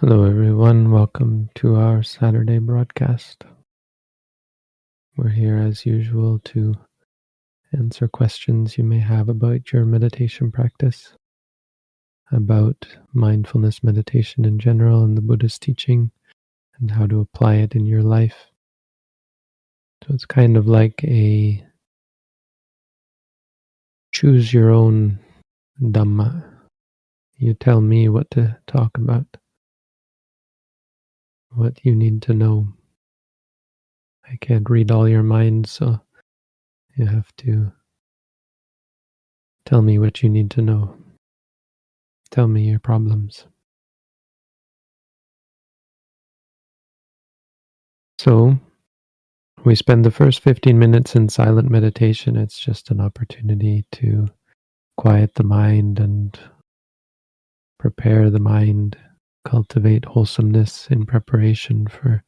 Hello, everyone. Welcome to our Saturday broadcast. We're here as usual to answer questions you may have about your meditation practice, about mindfulness meditation in general and the Buddhist teaching, and how to apply it in your life. So it's kind of like a choose your own Dhamma. You tell me what to talk about what you need to know. I can't read all your minds, so you have to tell me what you need to know. Tell me your problems. So, we spend the first 15 minutes in silent meditation. It's just an opportunity to quiet the mind and prepare the mind cultivate wholesomeness in preparation for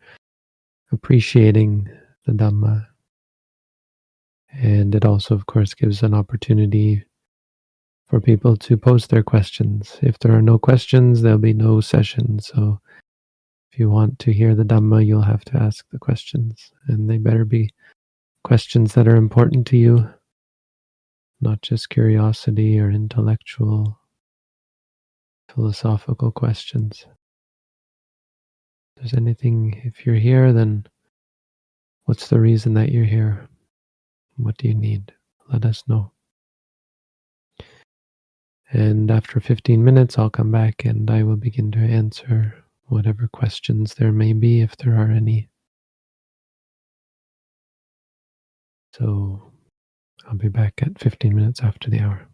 appreciating the Dhamma. And it also, of course, gives an opportunity for people to post their questions. If there are no questions, there'll be no session. So if you want to hear the Dhamma, you'll have to ask the questions. And they better be questions that are important to you, not just curiosity or intellectual philosophical questions. If there's anything, if you're here, then what's the reason that you're here? What do you need? Let us know. And after 15 minutes, I'll come back and I will begin to answer whatever questions there may be, if there are any. So I'll be back at 15 minutes after the hour.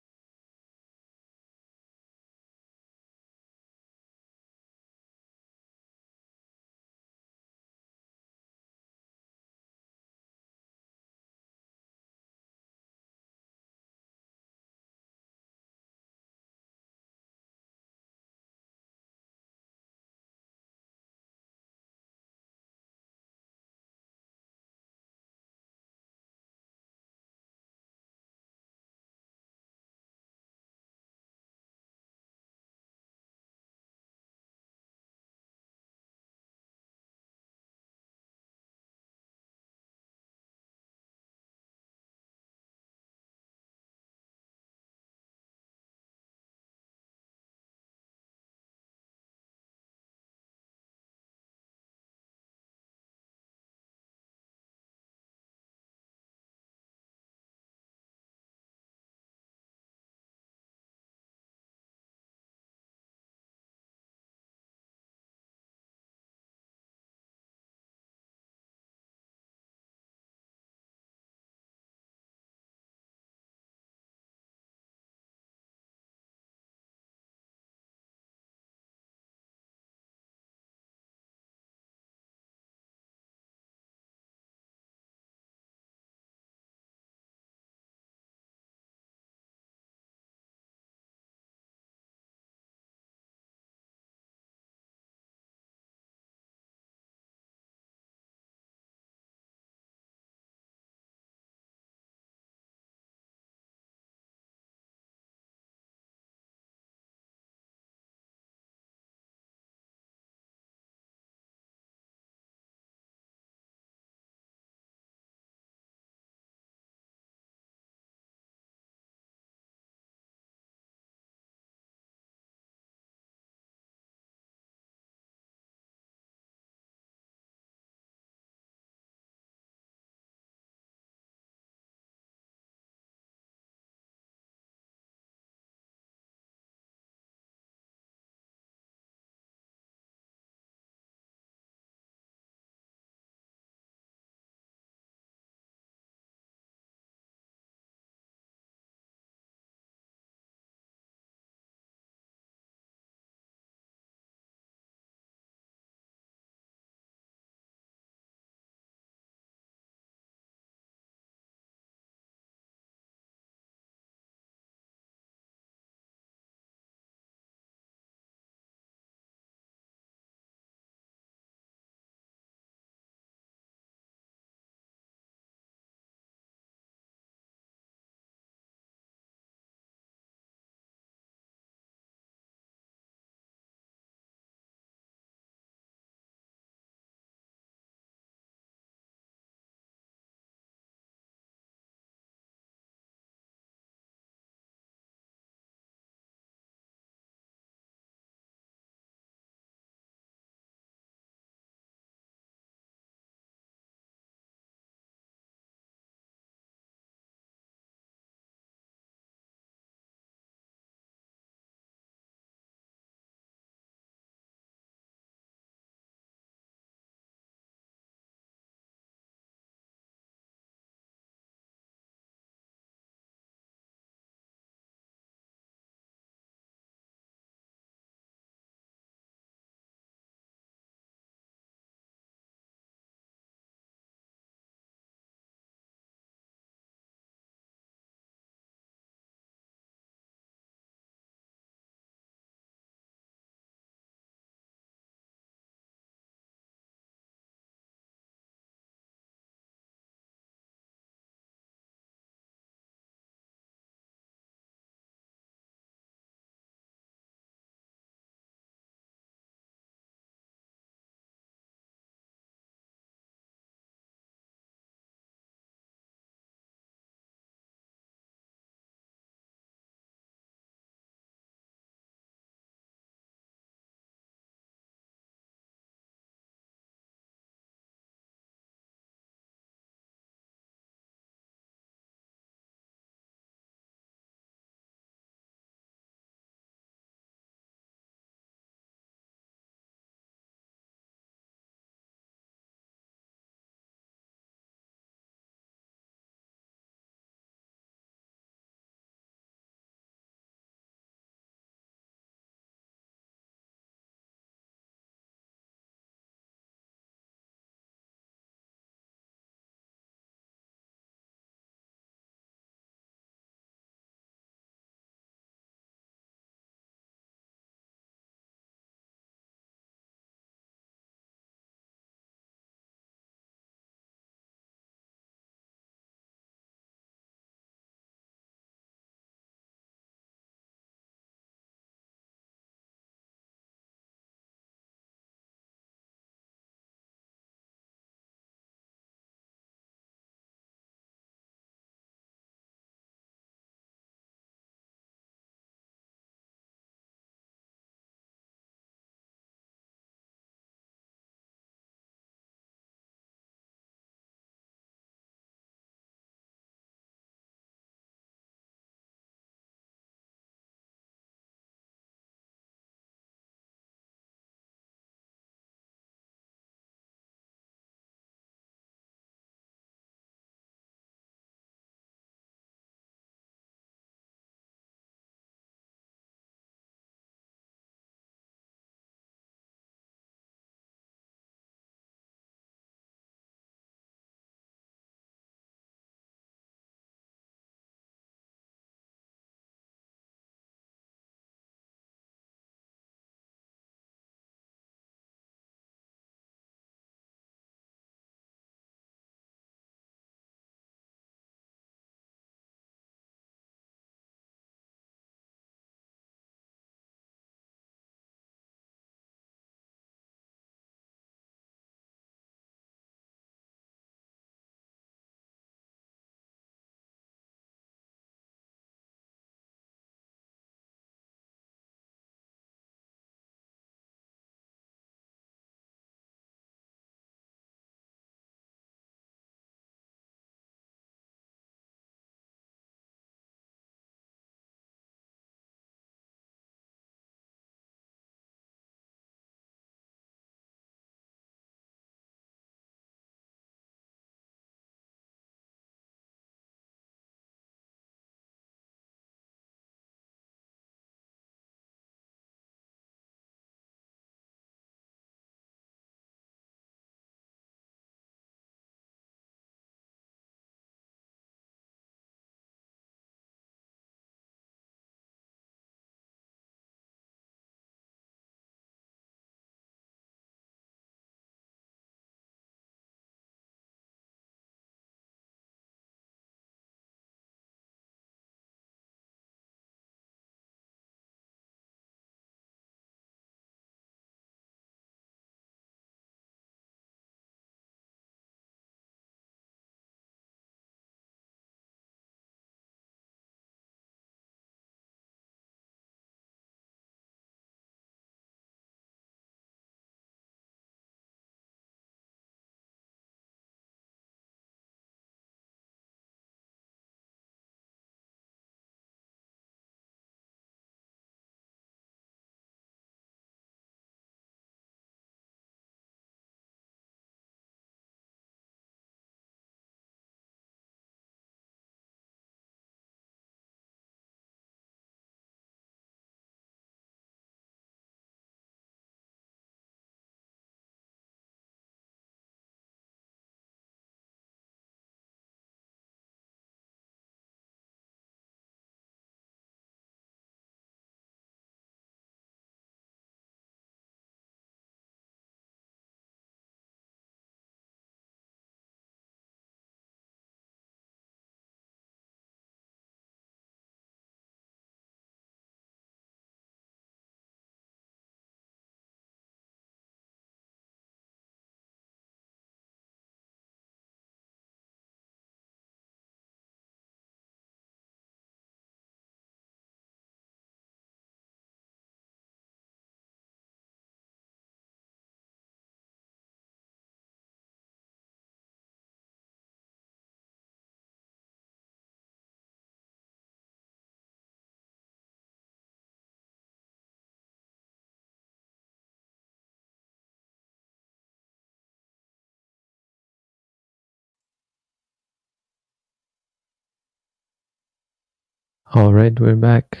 All right, we're back.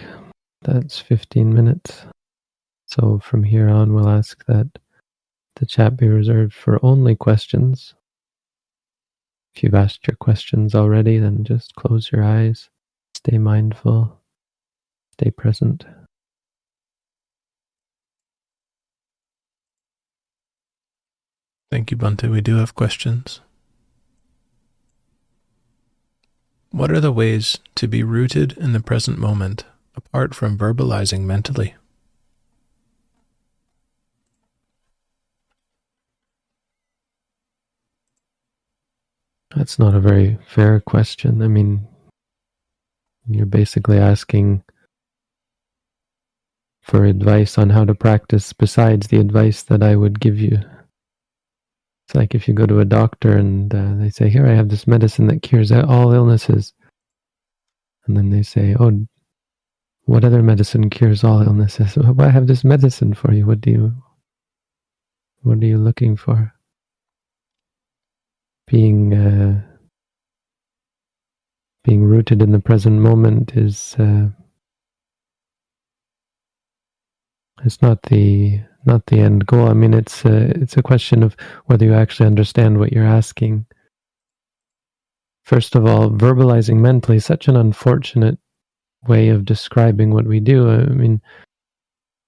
That's 15 minutes. So from here on, we'll ask that the chat be reserved for only questions. If you've asked your questions already, then just close your eyes, stay mindful, stay present. Thank you, Bhante. We do have questions. What are the ways to be rooted in the present moment apart from verbalizing mentally? That's not a very fair question. I mean, you're basically asking for advice on how to practice besides the advice that I would give you. It's like if you go to a doctor and uh, they say, Here, I have this medicine that cures all illnesses. And then they say, Oh, what other medicine cures all illnesses? Well, I have this medicine for you. What do you, what are you looking for? Being, uh, being rooted in the present moment is, uh, it's not the not the end goal. I mean, it's a, it's a question of whether you actually understand what you're asking. First of all, verbalizing mentally is such an unfortunate way of describing what we do. I mean,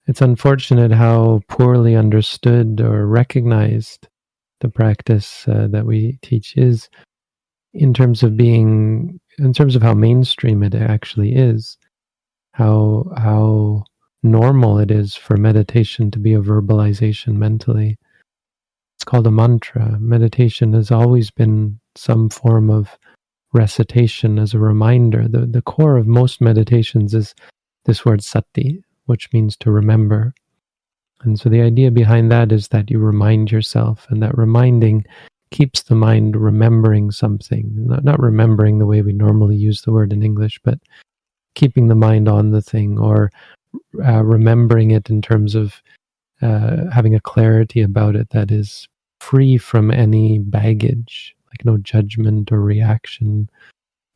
it's unfortunate how poorly understood or recognized the practice uh, that we teach is in terms of being, in terms of how mainstream it actually is, how, how, normal it is for meditation to be a verbalization mentally. It's called a mantra. Meditation has always been some form of recitation as a reminder. The, the core of most meditations is this word sati, which means to remember. And so the idea behind that is that you remind yourself, and that reminding keeps the mind remembering something. Not, not remembering the way we normally use the word in English, but keeping the mind on the thing or uh, remembering it in terms of uh, having a clarity about it that is free from any baggage, like no judgment or reaction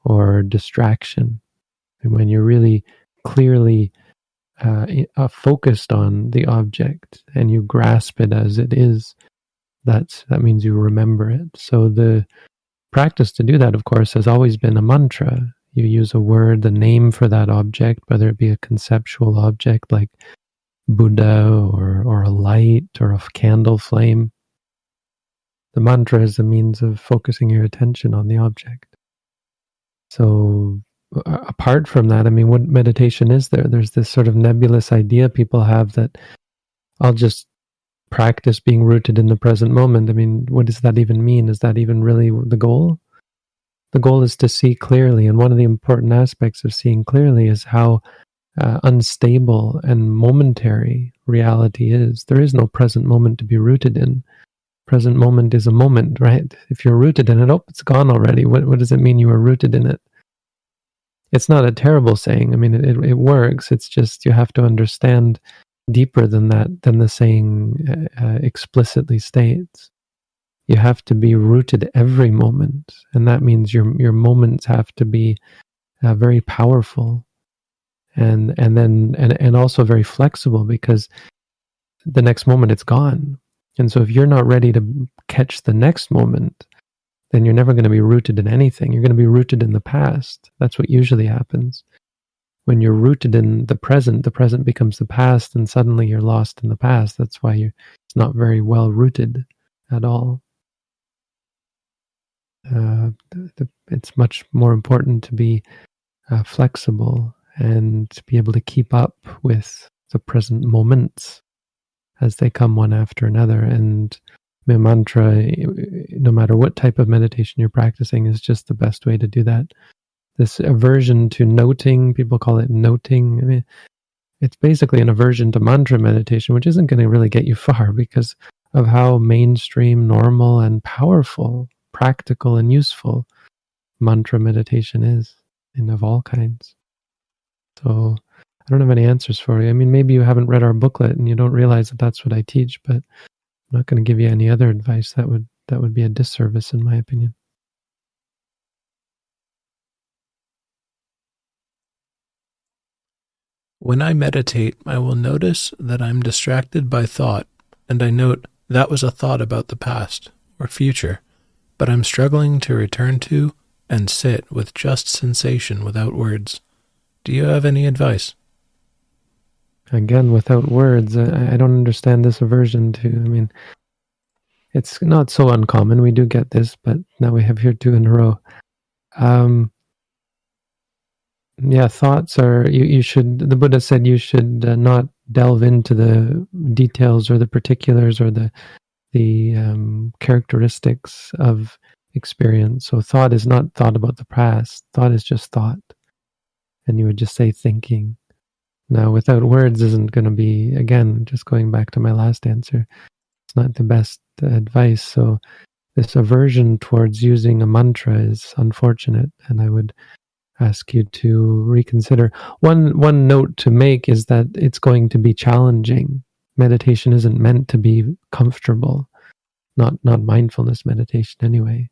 or distraction. And when you're really clearly uh, uh, focused on the object and you grasp it as it is, that's that means you remember it. So the practice to do that, of course, has always been a mantra. You use a word, the name for that object, whether it be a conceptual object like Buddha or, or a light or a candle flame. The mantra is a means of focusing your attention on the object. So, apart from that, I mean, what meditation is there? There's this sort of nebulous idea people have that I'll just practice being rooted in the present moment. I mean, what does that even mean? Is that even really the goal? The goal is to see clearly. And one of the important aspects of seeing clearly is how uh, unstable and momentary reality is. There is no present moment to be rooted in. Present moment is a moment, right? If you're rooted in it, oh, it's gone already. What, what does it mean you were rooted in it? It's not a terrible saying. I mean, it, it works. It's just you have to understand deeper than that, than the saying uh, uh explicitly states you have to be rooted every moment and that means your your moments have to be uh, very powerful and and then and, and also very flexible because the next moment it's gone. And so if you're not ready to catch the next moment then you're never going to be rooted in anything. You're going to be rooted in the past. That's what usually happens. When you're rooted in the present the present becomes the past and suddenly you're lost in the past. That's why you're it's not very well rooted at all uh, the, it's much more important to be uh, flexible and to be able to keep up with the present moments as they come one after another. And my mantra, no matter what type of meditation you're practicing, is just the best way to do that. This aversion to noting, people call it noting. I mean, it's basically an aversion to mantra meditation, which isn't going to really get you far because of how mainstream, normal, and powerful practical and useful mantra meditation is, and of all kinds. So I don't have any answers for you. I mean, maybe you haven't read our booklet and you don't realize that that's what I teach, but I'm not going to give you any other advice. That would that would be a disservice, in my opinion. When I meditate, I will notice that I'm distracted by thought, and I note that was a thought about the past or future, but I'm struggling to return to and sit with just sensation without words. Do you have any advice? Again, without words, I, I don't understand this aversion to. I mean, it's not so uncommon. We do get this, but now we have here two in a row. Um, yeah, thoughts are you. You should. The Buddha said you should uh, not delve into the details or the particulars or the the um, characteristics of experience. So thought is not thought about the past. Thought is just thought, and you would just say thinking. Now, without words isn't going to be again. Just going back to my last answer, it's not the best advice. So this aversion towards using a mantra is unfortunate, and I would ask you to reconsider. One one note to make is that it's going to be challenging. Meditation isn't meant to be comfortable, not not mindfulness meditation anyway.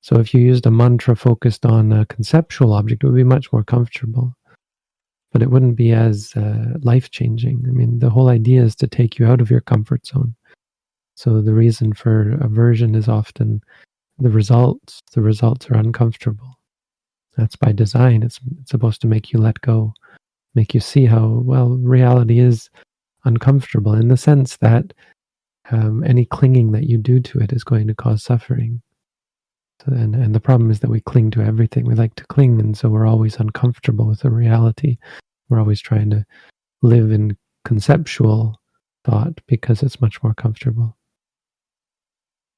So if you used a mantra focused on a conceptual object, it would be much more comfortable, but it wouldn't be as uh, life changing. I mean, the whole idea is to take you out of your comfort zone. So the reason for aversion is often the results. The results are uncomfortable that's by design. It's, it's supposed to make you let go, make you see how, well, reality is uncomfortable in the sense that um, any clinging that you do to it is going to cause suffering. So, and, and the problem is that we cling to everything. We like to cling, and so we're always uncomfortable with the reality. We're always trying to live in conceptual thought because it's much more comfortable.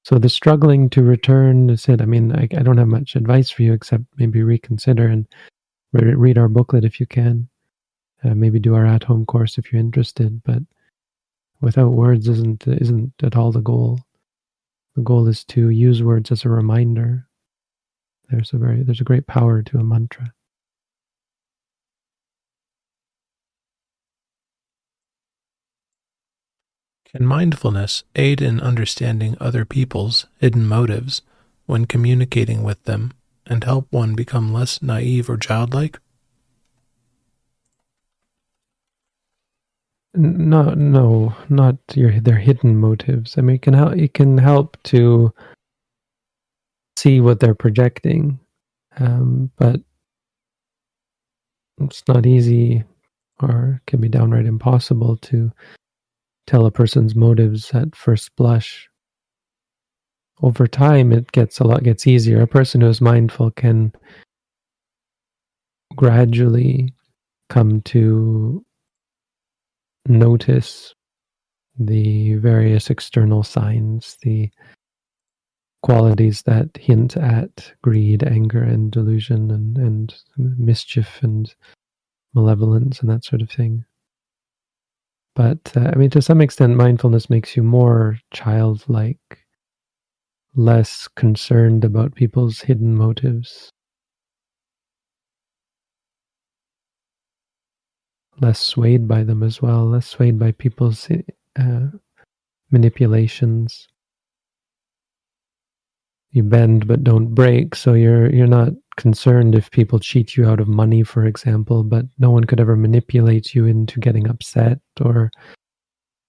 So the struggling to return is it. I mean, I, I don't have much advice for you except maybe reconsider and re- read our booklet if you can. Uh, maybe do our at-home course if you're interested. But without words isn't isn't at all the goal. The goal is to use words as a reminder. There's a very there's a great power to a mantra. Can mindfulness aid in understanding other people's hidden motives when communicating with them and help one become less naive or childlike? No, no, not your their hidden motives. I mean, it can help. It can help to see what they're projecting, um, but it's not easy, or can be downright impossible to tell a person's motives at first blush. Over time, it gets a lot gets easier. A person who is mindful can gradually come to notice the various external signs, the qualities that hint at greed, anger, and delusion, and, and mischief and malevolence, and that sort of thing. But uh, I mean, to some extent, mindfulness makes you more childlike, less concerned about people's hidden motives, less swayed by them as well, less swayed by people's uh, manipulations. You bend but don't break, so you're you're not concerned if people cheat you out of money, for example, but no one could ever manipulate you into getting upset or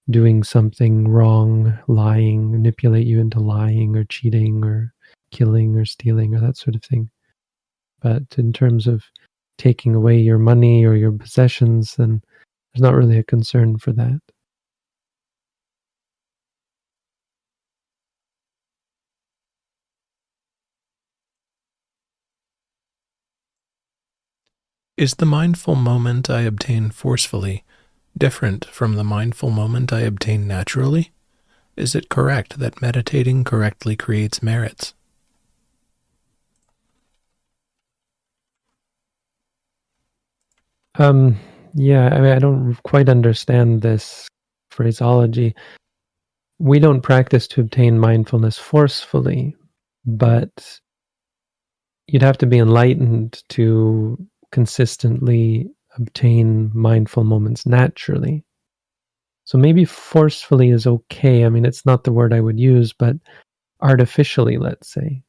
doing something wrong, lying, manipulate you into lying or cheating or killing or stealing or that sort of thing. But in terms of taking away your money or your possessions, then there's not really a concern for that. Is the mindful moment I obtain forcefully different from the mindful moment I obtain naturally? Is it correct that meditating correctly creates merits? Um, yeah, I mean, I don't quite understand this phraseology. We don't practice to obtain mindfulness forcefully, but you'd have to be enlightened to consistently obtain mindful moments naturally. So maybe forcefully is okay. I mean, it's not the word I would use, but artificially, let's say.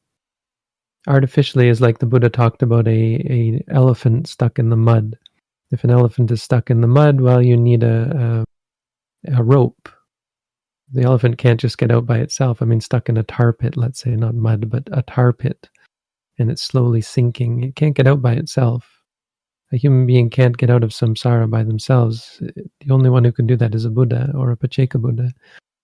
Artificially is like the Buddha talked about a, a elephant stuck in the mud. If an elephant is stuck in the mud, well, you need a, a, a rope. The elephant can't just get out by itself. I mean, stuck in a tar pit, let's say, not mud, but a tar pit, and it's slowly sinking. It can't get out by itself. A human being can't get out of samsara by themselves. The only one who can do that is a Buddha or a Pacceka Buddha.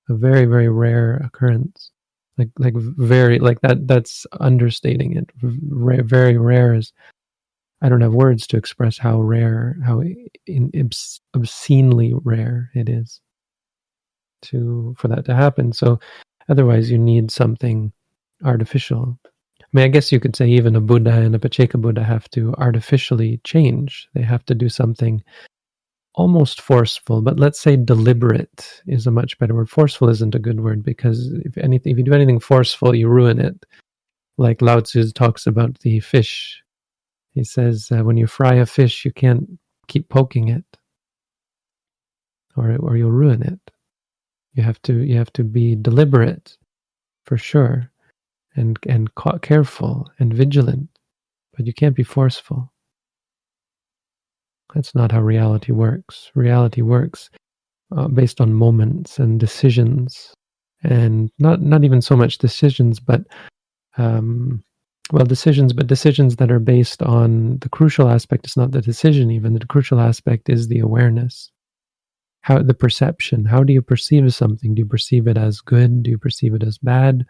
A very, very rare occurrence. Like, like very, like that. That's understating it. very rare is I don't have words to express how rare, how in, obscenely rare it is to for that to happen. So otherwise, you need something artificial. I mean, I guess you could say even a Buddha and a Pacceka Buddha have to artificially change. They have to do something almost forceful, but let's say deliberate is a much better word. Forceful isn't a good word because if anything, if you do anything forceful, you ruin it. Like Lao Tzu talks about the fish he says uh, when you fry a fish, you can't keep poking it, or or you'll ruin it. You have to you have to be deliberate, for sure, and and careful and vigilant, but you can't be forceful. That's not how reality works. Reality works uh, based on moments and decisions, and not not even so much decisions, but um, well decisions but decisions that are based on the crucial aspect is not the decision even. The crucial aspect is the awareness. How the perception. How do you perceive something? Do you perceive it as good? Do you perceive it as bad?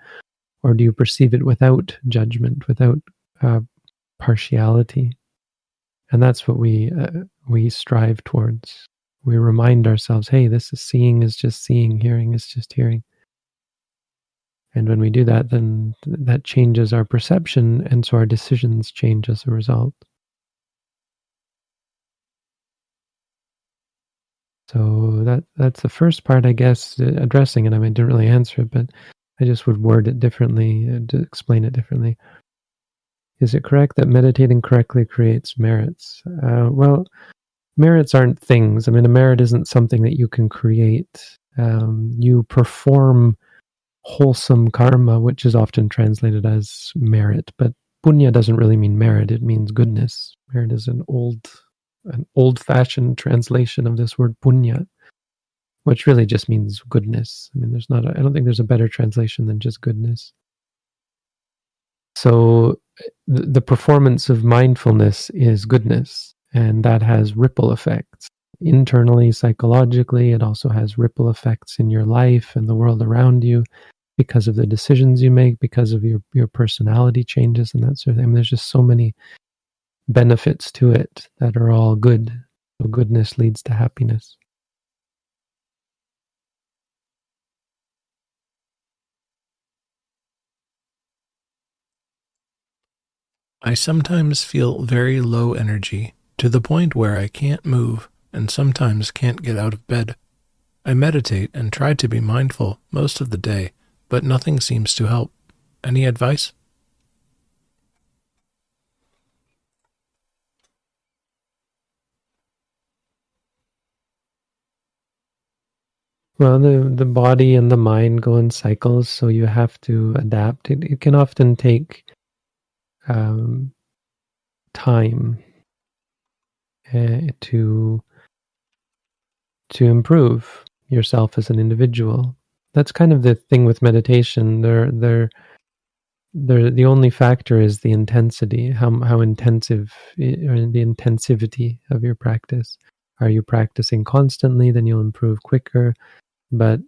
Or do you perceive it without judgment without uh, partiality? And that's what we uh, we strive towards. We remind ourselves hey this is seeing is just seeing hearing is just hearing and when we do that, then that changes our perception, and so our decisions change as a result. So that that's the first part, I guess, uh, addressing it. I mean, I didn't really answer it, but I just would word it differently uh, to explain it differently. Is it correct that meditating correctly creates merits? Uh, well, merits aren't things. I mean, a merit isn't something that you can create. Um, you perform wholesome karma, which is often translated as merit, but punya doesn't really mean merit; it means goodness. Merit is an old, an old-fashioned translation of this word punya, which really just means goodness. I mean, there's not. I don't think there's a better translation than just goodness. So, the, the performance of mindfulness is goodness, and that has ripple effects internally, psychologically. It also has ripple effects in your life and the world around you because of the decisions you make, because of your, your personality changes and that sort of thing. I mean, there's just so many benefits to it that are all good. So goodness leads to happiness. I sometimes feel very low energy to the point where I can't move and sometimes can't get out of bed. I meditate and try to be mindful most of the day but nothing seems to help. Any advice? Well, the, the body and the mind go in cycles, so you have to adapt. It, it can often take um, time uh, to to improve yourself as an individual that's kind of the thing with meditation. They're they're they're the only factor is the intensity, how how intensive or the intensivity of your practice. Are you practicing constantly? Then you'll improve quicker. But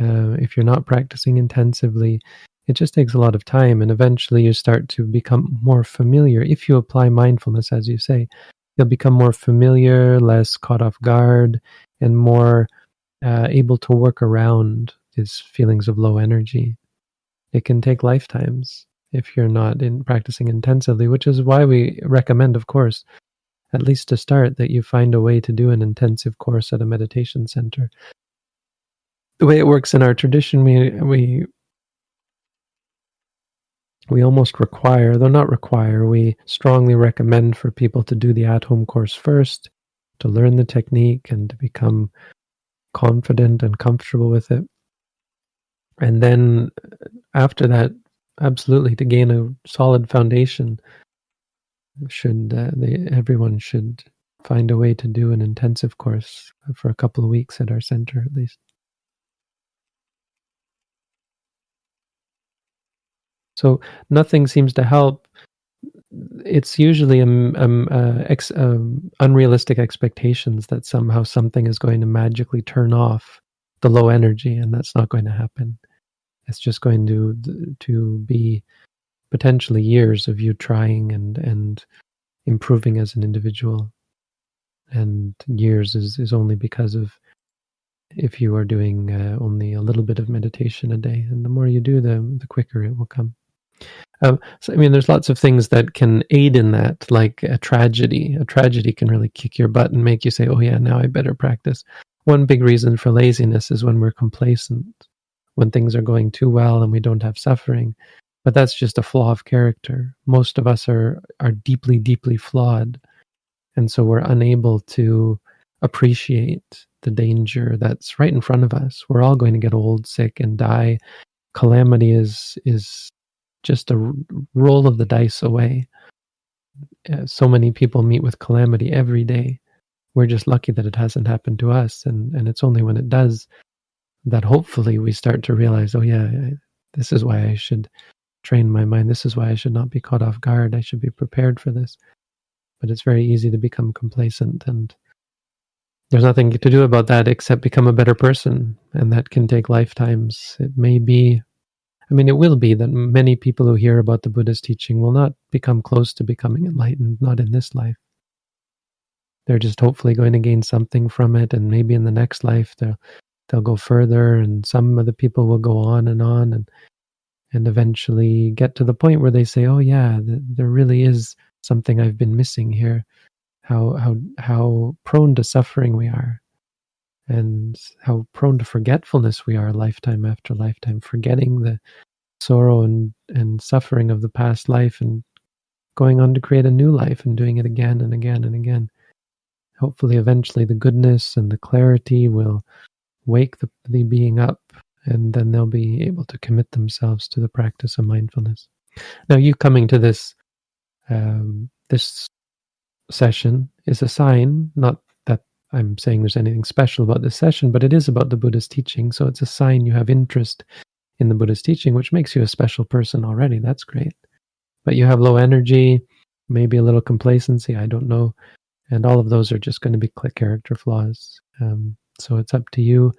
uh, if you're not practicing intensively, it just takes a lot of time, and eventually you start to become more familiar. If you apply mindfulness, as you say, you'll become more familiar, less caught off guard, and more uh, able to work around these feelings of low energy. It can take lifetimes if you're not in practicing intensively, which is why we recommend, of course, at least to start, that you find a way to do an intensive course at a meditation center. The way it works in our tradition, we we we almost require, though not require, we strongly recommend for people to do the at home course first, to learn the technique and to become confident and comfortable with it and then after that absolutely to gain a solid foundation should uh, they, everyone should find a way to do an intensive course for a couple of weeks at our center at least. So nothing seems to help. It's usually um, um, uh, ex, um, unrealistic expectations that somehow something is going to magically turn off the low energy, and that's not going to happen. It's just going to to be potentially years of you trying and and improving as an individual and years is, is only because of if you are doing uh, only a little bit of meditation a day and the more you do the the quicker it will come um, so i mean there's lots of things that can aid in that like a tragedy. A tragedy can really kick your butt and make you say oh yeah now i better practice. One big reason for laziness is when we're complacent when things are going too well and we don't have suffering. But that's just a flaw of character. Most of us are are deeply deeply flawed. And so we're unable to appreciate the danger that's right in front of us. We're all going to get old sick and die. Calamity is is just a roll of the dice away. Uh, so many people meet with calamity every day. We're just lucky that it hasn't happened to us and and it's only when it does that hopefully we start to realize oh yeah this is why i should train my mind. This is why i should not be caught off guard. I should be prepared for this. But it's very easy to become complacent and there's nothing to do about that except become a better person and that can take lifetimes. It may be i mean it will be that many people who hear about the buddha's teaching will not become close to becoming enlightened not in this life they're just hopefully going to gain something from it and maybe in the next life they'll they'll go further and some of the people will go on and on and and eventually get to the point where they say oh yeah th- there really is something I've been missing here. How how how prone to suffering we are, and how prone to forgetfulness we are, lifetime after lifetime, forgetting the sorrow and and suffering of the past life, and going on to create a new life and doing it again and again and again. Hopefully, eventually, the goodness and the clarity will wake the, the being up, and then they'll be able to commit themselves to the practice of mindfulness. Now, you coming to this um, this session is a sign, not I'm saying there's anything special about this session, but it is about the Buddha's teaching. So it's a sign you have interest in the Buddha's teaching, which makes you a special person already. That's great. But you have low energy, maybe a little complacency, I don't know. And all of those are just going to be character flaws. Um, so it's up to you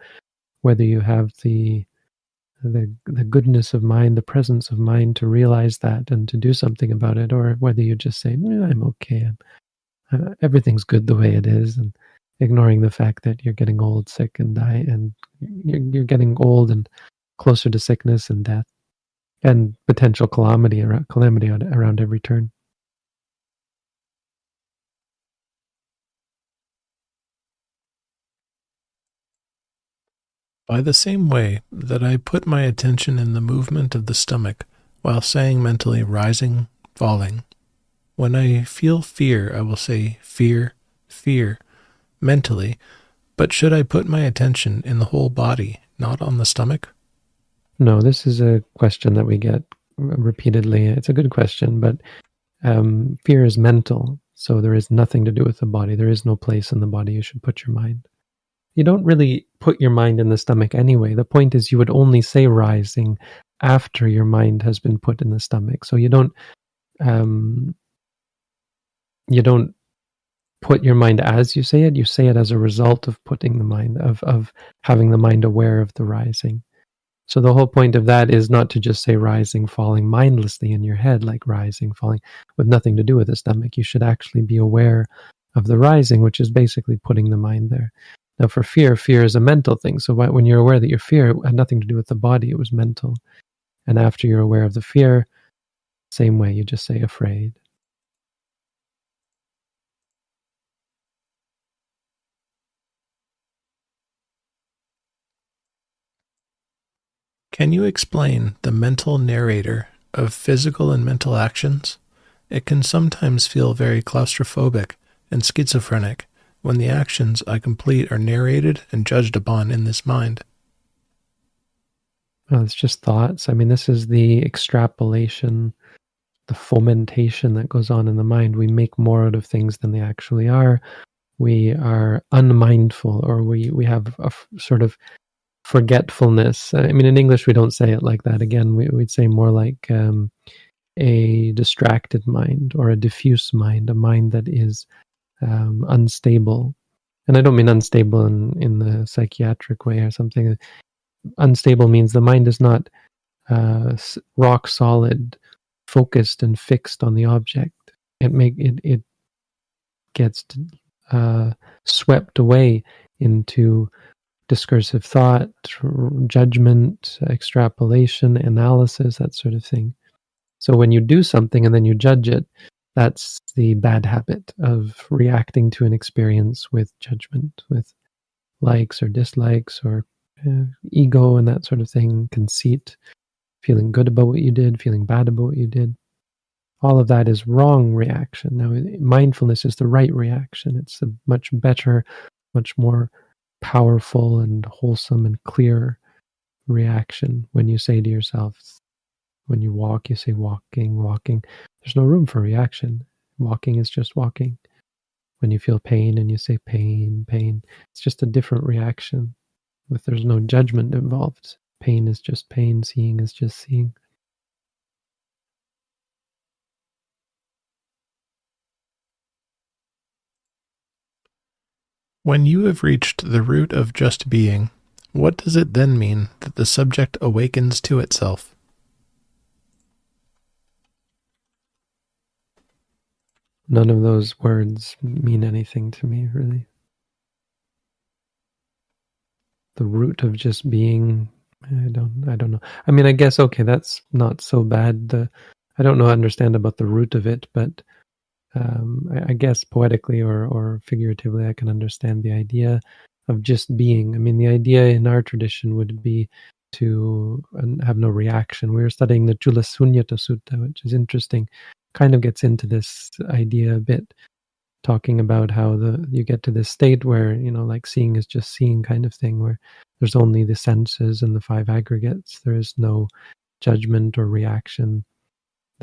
whether you have the the the goodness of mind, the presence of mind to realize that and to do something about it, or whether you just say, "I'm okay, I'm, uh, everything's good the way it is," and ignoring the fact that you're getting old, sick, and die, and you're, you're getting old and closer to sickness and death, and potential calamity around calamity around every turn. By the same way that I put my attention in the movement of the stomach while saying mentally rising, falling. When I feel fear, I will say fear, fear, mentally, but should I put my attention in the whole body, not on the stomach? No, this is a question that we get repeatedly. It's a good question, but um, fear is mental, so there is nothing to do with the body. There is no place in the body you should put your mind you don't really put your mind in the stomach anyway. The point is, you would only say rising after your mind has been put in the stomach. So you don't, um, you don't put your mind as you say it. You say it as a result of putting the mind of of having the mind aware of the rising. So the whole point of that is not to just say rising, falling mindlessly in your head, like rising, falling, with nothing to do with the stomach. You should actually be aware of the rising, which is basically putting the mind there. Now, for fear, fear is a mental thing. So when you're aware that your fear had nothing to do with the body, it was mental. And after you're aware of the fear, same way, you just say afraid. Can you explain the mental narrator of physical and mental actions? It can sometimes feel very claustrophobic and schizophrenic when the actions I complete are narrated and judged upon in this mind. It's just thoughts. I mean, this is the extrapolation, the fomentation that goes on in the mind. We make more out of things than they actually are. we are unmindful or we, we have a f- sort of forgetfulness. I mean, in English, we don't say it like that. Again, we, would say more like um, a distracted mind or a diffuse mind, a mind that is um, unstable. And I don't mean unstable in, in the psychiatric way or something. Unstable means the mind is not uh, rock solid, focused and fixed on the object. It make it it gets uh, swept away into discursive thought, judgment, extrapolation, analysis, that sort of thing. So when you do something and then you judge it, that's the bad habit of reacting to an experience with judgment, with likes or dislikes or uh, ego and that sort of thing, conceit, feeling good about what you did, feeling bad about what you did. All of that is wrong reaction. Now, mindfulness is the right reaction. It's a much better, much more powerful and wholesome and clear reaction when you say to yourself, when you walk, you say walking, walking. There's no room for reaction. Walking is just walking. When you feel pain and you say pain, pain, it's just a different reaction. If there's no judgment involved, pain is just pain, seeing is just seeing. When you have reached the root of just being, what does it then mean that the subject awakens to itself? None of those words mean anything to me, really. The root of just being, I don't, I don't know. I mean, I guess okay, that's not so bad. The, I don't know, I understand about the root of it, but um, I, I, guess poetically or, or figuratively, I can understand the idea of just being. I mean, the idea in our tradition would be to have no reaction. We were studying the Chula Sunyata Sutta, which is interesting. Kind of gets into this idea a bit, talking about how the you get to this state where you know, like seeing is just seeing kind of thing, where there's only the senses and the five aggregates. There is no judgment or reaction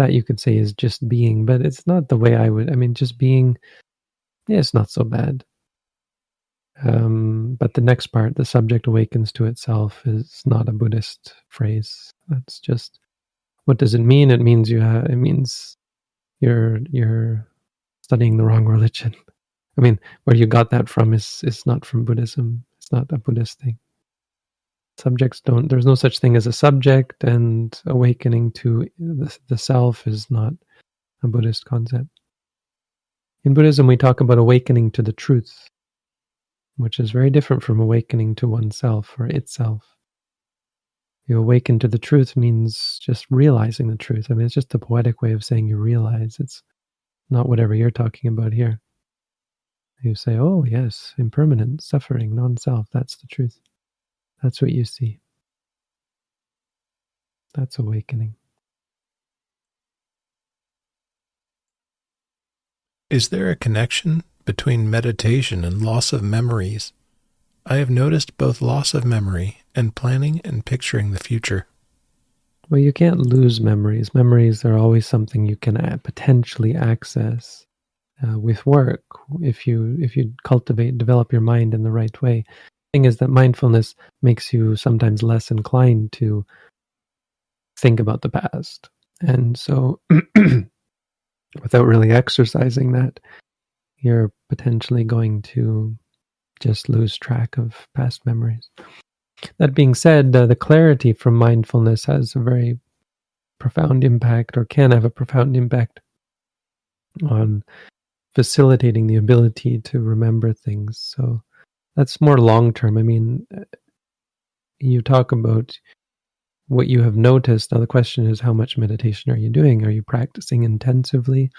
that you could say is just being, but it's not the way I would. I mean, just being, yeah, it's not so bad. Um, but the next part, the subject awakens to itself, is not a Buddhist phrase. That's just what does it mean? It means you have. It means you're you're studying the wrong religion. I mean, where you got that from is is not from Buddhism. It's not a Buddhist thing subjects don't there's no such thing as a subject and awakening to the, the self is not a buddhist concept. In buddhism we talk about awakening to the truth which is very different from awakening to oneself or itself. You awaken to the truth means just realizing the truth. I mean it's just a poetic way of saying you realize. It's not whatever you're talking about here. You say oh yes impermanent suffering non-self that's the truth that's what you see. That's awakening. Is there a connection between meditation and loss of memories? I have noticed both loss of memory and planning and picturing the future. Well, you can't lose memories. Memories are always something you can potentially access uh, with work if you if you cultivate develop your mind in the right way thing is that mindfulness makes you sometimes less inclined to think about the past. And so, without really exercising that, you're potentially going to just lose track of past memories. That being said, uh, the clarity from mindfulness has a very profound impact, or can have a profound impact on facilitating the ability to remember things. So, that's more long term. I mean, you talk about what you have noticed. Now, the question is, how much meditation are you doing? Are you practicing intensively?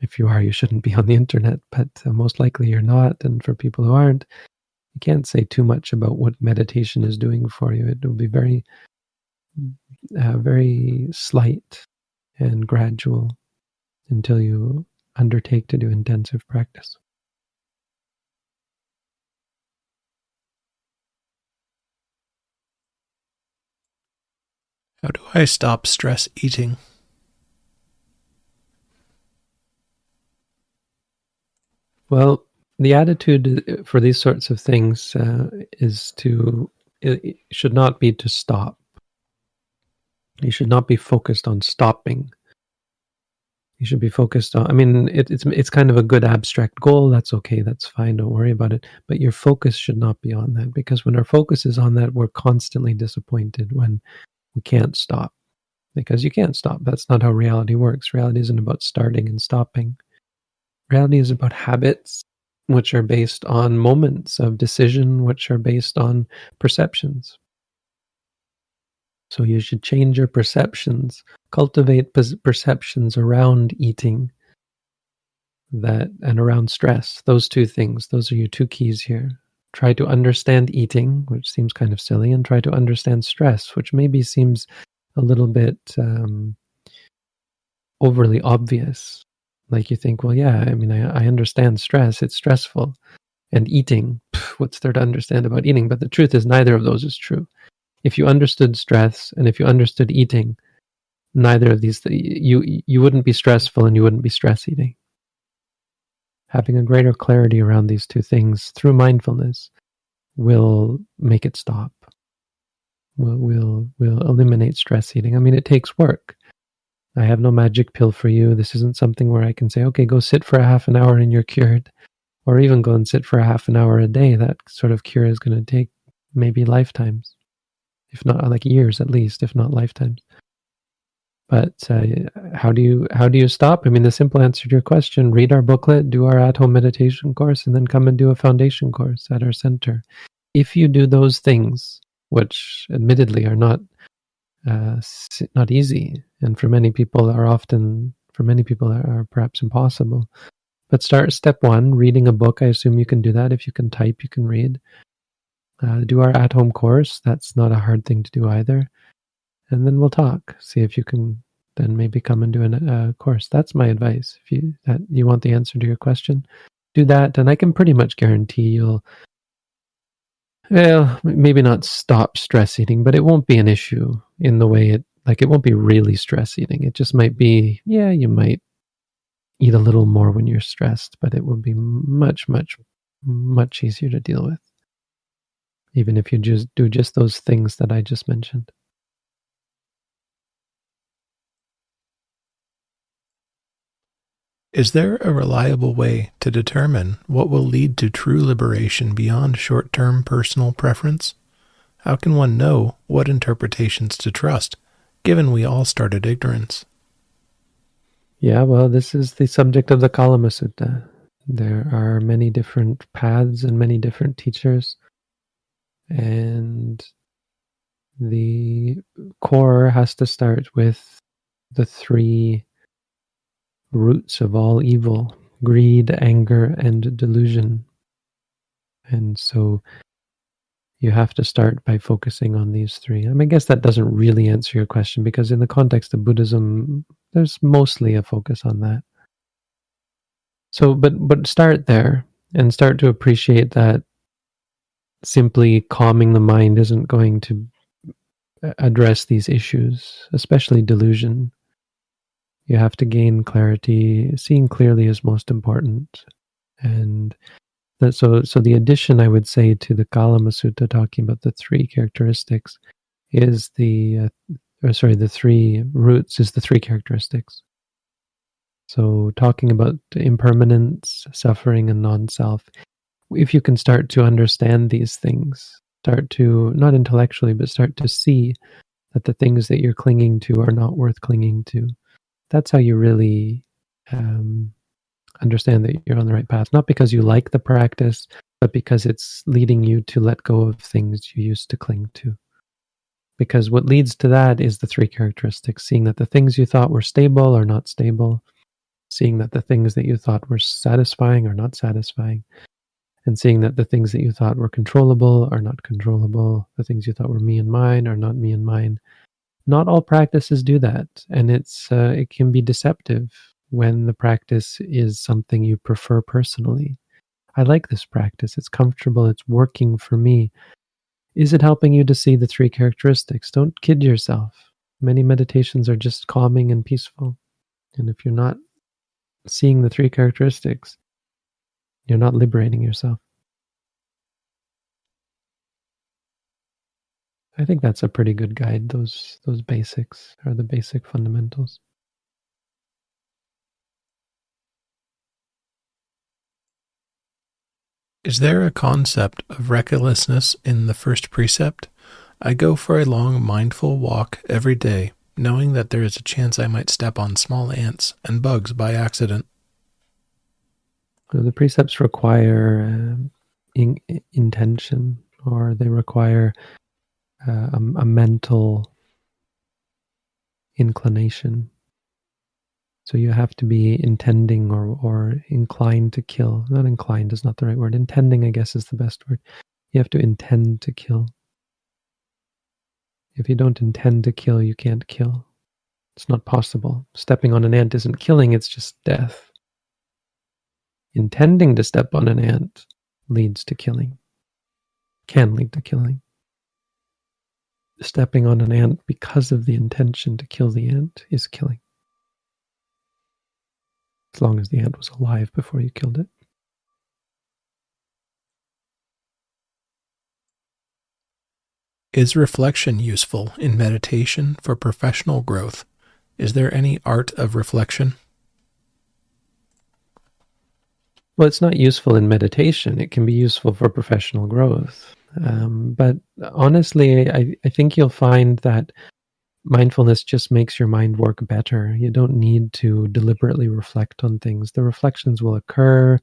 If you are, you shouldn't be on the internet, but uh, most likely you're not. And for people who aren't, you can't say too much about what meditation is doing for you. It will be very, uh, very slight and gradual until you undertake to do intensive practice. How do I stop stress eating? Well, the attitude for these sorts of things uh, is to it should not be to stop. You should not be focused on stopping. You should be focused on. I mean, it, it's it's kind of a good abstract goal. That's okay. That's fine. Don't worry about it. But your focus should not be on that because when our focus is on that, we're constantly disappointed when we can't stop because you can't stop. That's not how reality works. Reality isn't about starting and stopping. Reality is about habits which are based on moments of decision, which are based on perceptions. So you should change your perceptions, cultivate perceptions around eating that and around stress. Those two things, those are your two keys here. Try to understand eating, which seems kind of silly, and try to understand stress, which maybe seems a little bit um, overly obvious. Like you think, well, yeah, I mean, I, I understand stress, it's stressful. And eating, pff, what's there to understand about eating? But the truth is, neither of those is true. If you understood stress and if you understood eating, neither of these, you, you wouldn't be stressful and you wouldn't be stress eating. Having a greater clarity around these two things through mindfulness will make it stop. Will will will eliminate stress eating. I mean, it takes work. I have no magic pill for you. This isn't something where I can say, okay, go sit for a half an hour and you're cured. Or even go and sit for a half an hour a day. That sort of cure is going to take maybe lifetimes, if not like years at least, if not lifetimes. But uh, how do you how do you stop? I mean, the simple answer to your question: read our booklet, do our at-home meditation course, and then come and do a foundation course at our center. If you do those things, which admittedly are not uh, not easy, and for many people are often for many people are perhaps impossible. But start step one, reading a book. I assume you can do that. If you can type, you can read. Uh, do our at-home course. That's not a hard thing to do either. And then we'll talk. See if you can then maybe come and do a uh, course. That's my advice. If you that you want the answer to your question, do that, and I can pretty much guarantee you'll well, maybe not stop stress eating, but it won't be an issue in the way it like it won't be really stress eating. It just might be, yeah, you might eat a little more when you're stressed, but it will be much, much, much easier to deal with. Even if you just do just those things that I just mentioned. Is there a reliable way to determine what will lead to true liberation beyond short term personal preference? How can one know what interpretations to trust, given we all start at ignorance? Yeah, well, this is the subject of the Kalama Sutta. There are many different paths and many different teachers. And the core has to start with the three roots of all evil greed, anger, and delusion. And so you have to start by focusing on these three. I mean, I guess that doesn't really answer your question because, in the context of Buddhism, there's mostly a focus on that. So, but but start there and start to appreciate that simply calming the mind isn't going to address these issues, especially delusion. You have to gain clarity. Seeing clearly is most important. And that, so, so the addition I would say to the Kalama Sutta talking about the three characteristics is the, uh, or sorry, the three roots is the three characteristics. So, talking about impermanence, suffering, and non self, if you can start to understand these things, start to, not intellectually, but start to see that the things that you're clinging to are not worth clinging to, that's how you really um, understand that you're on the right path. Not because you like the practice, but because it's leading you to let go of things you used to cling to. Because what leads to that is the three characteristics seeing that the things you thought were stable are not stable, seeing that the things that you thought were satisfying are not satisfying, and seeing that the things that you thought were controllable are not controllable, the things you thought were me and mine are not me and mine, not all practices do that and it's uh, it can be deceptive when the practice is something you prefer personally. I like this practice. It's comfortable. It's working for me. Is it helping you to see the three characteristics? Don't kid yourself. Many meditations are just calming and peaceful. And if you're not seeing the three characteristics You're not liberating yourself. I think that's a pretty good guide. Those those basics are the basic fundamentals. Is there a concept of recklessness in the first precept? I go for a long mindful walk every day, knowing that there is a chance I might step on small ants and bugs by accident. The precepts require uh, in, intention, or they require uh, a, a mental inclination. So you have to be intending or, or inclined to kill. Not inclined is not the right word. Intending, I guess, is the best word. You have to intend to kill. If you don't intend to kill, you can't kill. It's not possible. Stepping on an ant isn't killing, it's just death. Intending to step on an ant leads to killing, can lead to killing stepping on an ant because of the intention to kill the ant is killing. As long as the ant was alive before you killed it. Is reflection useful in meditation for professional growth? Is there any art of reflection? Well, it's not useful in meditation. It can be useful for professional growth. Um, but honestly, I, I think you'll find that mindfulness just makes your mind work better. You don't need to deliberately reflect on things. The reflections will occur.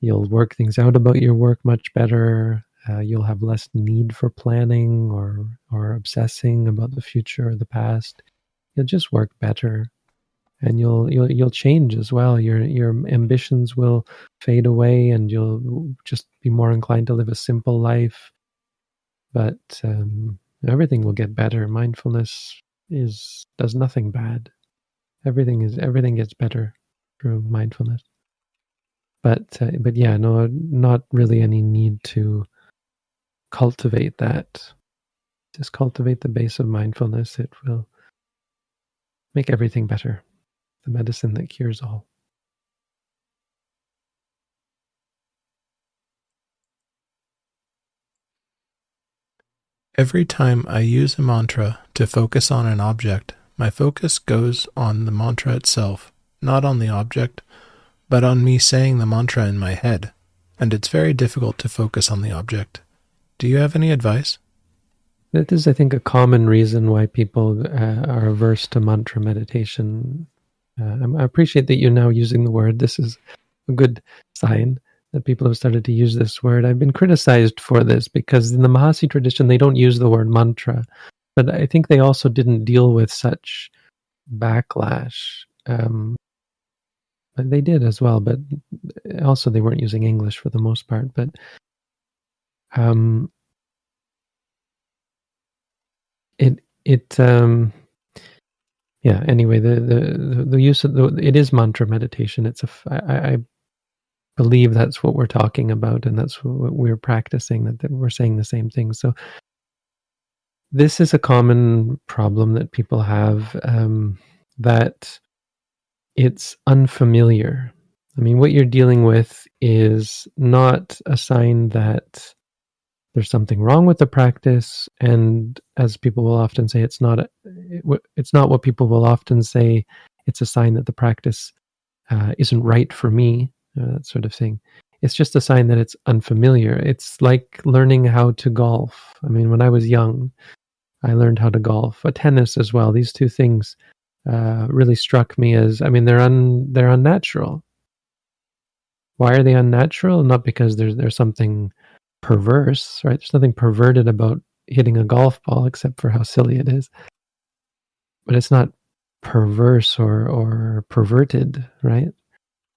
You'll work things out about your work much better. Uh, you'll have less need for planning or or obsessing about the future or the past. You'll just work better and you'll you'll you'll change as well. Your your ambitions will fade away, and you'll just be more inclined to live a simple life. But um, everything will get better. Mindfulness is does nothing bad. Everything is everything gets better through mindfulness. But uh, but yeah, no, not really any need to cultivate that. Just cultivate the base of mindfulness. It will make everything better the medicine that cures all. Every time I use a mantra to focus on an object, my focus goes on the mantra itself, not on the object, but on me saying the mantra in my head, and it's very difficult to focus on the object. Do you have any advice? That is, I think, a common reason why people uh, are averse to mantra meditation uh, I appreciate that you're now using the word. This is a good sign that people have started to use this word. I've been criticized for this because in the Mahasi tradition, they don't use the word mantra, but I think they also didn't deal with such backlash. Um, they did as well, but also they weren't using English for the most part. But um, it it um, yeah anyway the the the use of the it is mantra meditation. It's a I, I believe that's what we're talking about and that's what we're practicing that, that we're saying the same thing. So this is a common problem that people have um, that it's unfamiliar. I mean what you're dealing with is not a sign that there's something wrong with the practice. And as people will often say it's not it's not what people will often say. It's a sign that the practice uh, isn't right for me uh, that sort of thing. It's just a sign that it's unfamiliar. It's like learning how to golf. I mean when i was young i learned how to golf. A tennis as well. These two things uh, really struck me as i mean they're un they're unnatural. Why are they unnatural? Not because there's there's something perverse, right? There's nothing perverted about hitting a golf ball except for how silly it is. But it's not perverse or or perverted, right?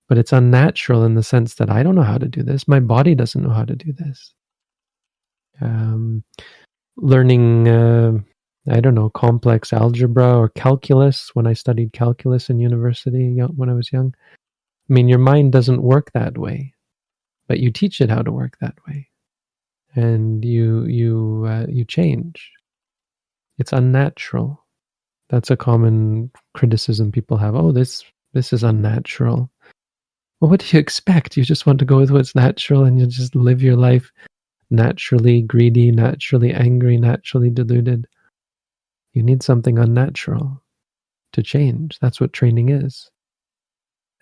But it's unnatural in the sense that I don't know how to do this. My body doesn't know how to do this. Um, learning, uh, I don't know, complex algebra or calculus. When I studied calculus in university when I was young, I mean, your mind doesn't work that way, but you teach it how to work that way and you you uh, you change it's unnatural that's a common criticism people have oh this this is unnatural Well, what do you expect? You just want to go with what's natural and you just live your life naturally greedy, naturally angry, naturally deluded. You need something unnatural to change. That's what training is.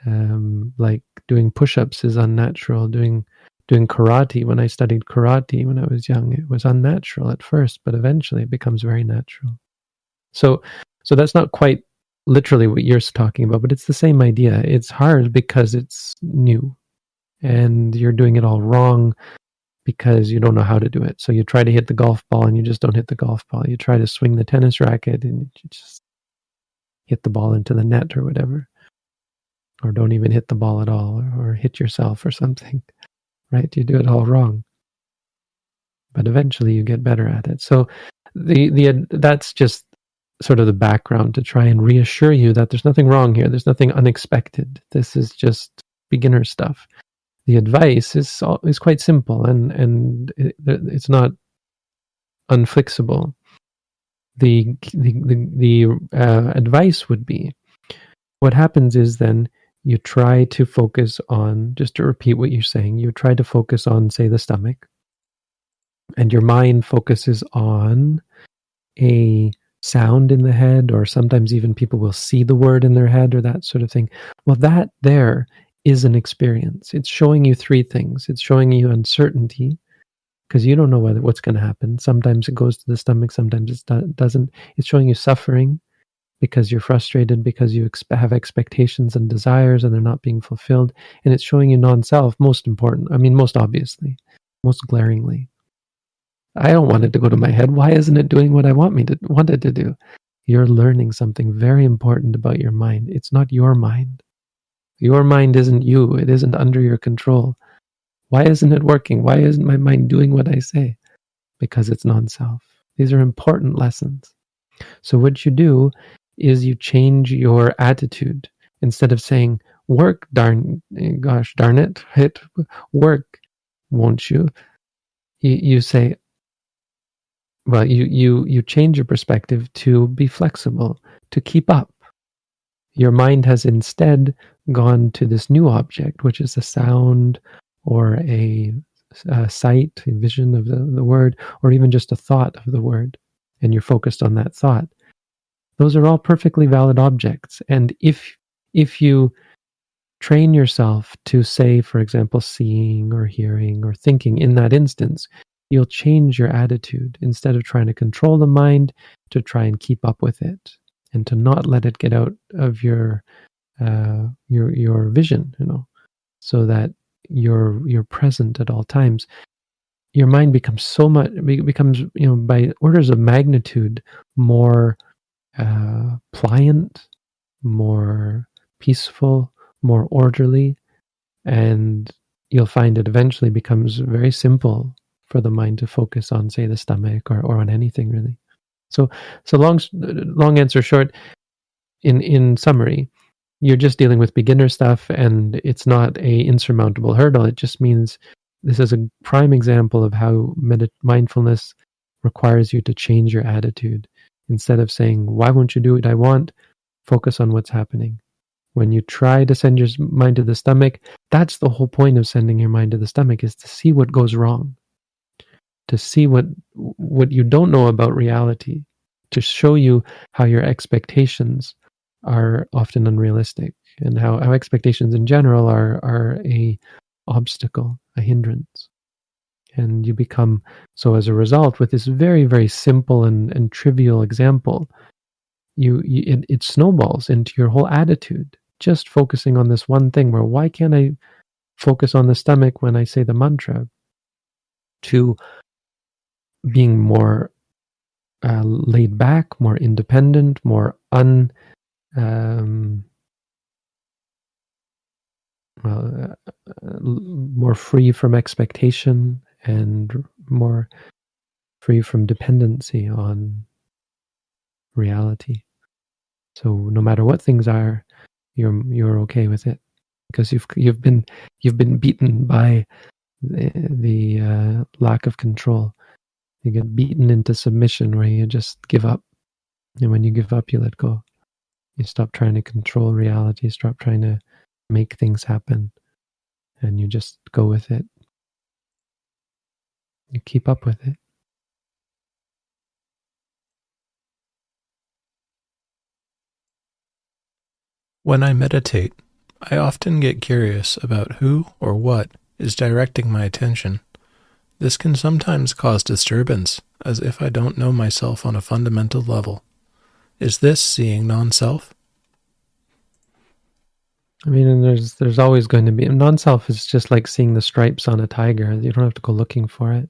Um, like doing push-ups is unnatural. Doing doing karate when I studied karate when I was young, it was unnatural at first, but eventually it becomes very natural. So, so that's not quite literally what you're talking about, but it's the same idea. It's hard because it's new, and you're doing it all wrong because you don't know how to do it. So you try to hit the golf ball and you just don't hit the golf ball. You try to swing the tennis racket and you just hit the ball into the net or whatever. Or don't even hit the ball at all or, or hit yourself or something. Right? You do it all wrong. But eventually you get better at it. So the the that's just sort of the background to try and reassure you that there's nothing wrong here. There's nothing unexpected. This is just beginner stuff the advice is is quite simple and and it, it's not unfixable. The the the, the uh, advice would be, what happens is then you try to focus on just to repeat what you're saying. You try to focus on say the stomach, and your mind focuses on a sound in the head, or sometimes even people will see the word in their head or that sort of thing. Well, that there is an experience. It's showing you three things. It's showing you uncertainty because you don't know whether what's going to happen. Sometimes it goes to the stomach, sometimes it doesn't. It's showing you suffering because you're frustrated because you have expectations and desires and they're not being fulfilled. And it's showing you non-self. Most important. I mean, most obviously, most glaringly. I don't want it to go to my head. Why isn't it doing what I want me to want it to do? You're learning something very important about your mind. It's not your mind. Your mind isn't you, it isn't under your control. Why isn't it working? Why isn't my mind doing what I say? Because it's non self. These are important lessons. So, what you do is you change your attitude. Instead of saying, work, darn, gosh, darn it, hit, work, won't you? You, you say, well, you, you, you change your perspective to be flexible, to keep up. Your mind has instead gone to this new object, which is a sound or a, a sight, a vision of the, the word, or even just a thought of the word, and you're focused on that thought. Those are all perfectly valid objects. And if if you train yourself to say, for example, seeing or hearing or thinking in that instance, you'll change your attitude instead of trying to control the mind to try and keep up with it and to not let it get out of your uh, your your vision, you know, so that you're you're present at all times. Your mind becomes so much becomes you know by orders of magnitude more uh, pliant, more peaceful, more orderly, and you'll find it eventually becomes very simple for the mind to focus on, say, the stomach or, or on anything really. So, so long, long answer short. In in summary, you're just dealing with beginner stuff and it's not a insurmountable hurdle it just means this is a prime example of how med- mindfulness requires you to change your attitude instead of saying why won't you do what i want? Focus on what's happening. When you try to send your mind to the stomach that's the whole point of sending your mind to the stomach is to see what goes wrong. To see what what you don't know about reality. To show you how your expectations are often unrealistic and how, how expectations in general are are a obstacle a hindrance and you become so as a result with this very very simple and, and trivial example you, you it, it snowballs into your whole attitude. Just focusing on this one thing where why can't i focus on the stomach when i say the mantra? To being more uh, laid back more independent more un um, well, uh, more free from expectation and more free from dependency on reality. So no matter what things are, you're you're okay with it because you've you've been you've been beaten by the, the uh, lack of control. You get beaten into submission where you just give up, and when you give up, you let go. You stop trying to control reality, stop trying to make things happen. and you just go with it. You keep up with it. When I meditate, I often get curious about who or what is directing my attention. This can sometimes cause disturbance, as if I don't know myself on a fundamental level. Is this seeing non-self? I mean, there's there's always going to be non-self is just like seeing the stripes on a tiger. You don't have to go looking for it.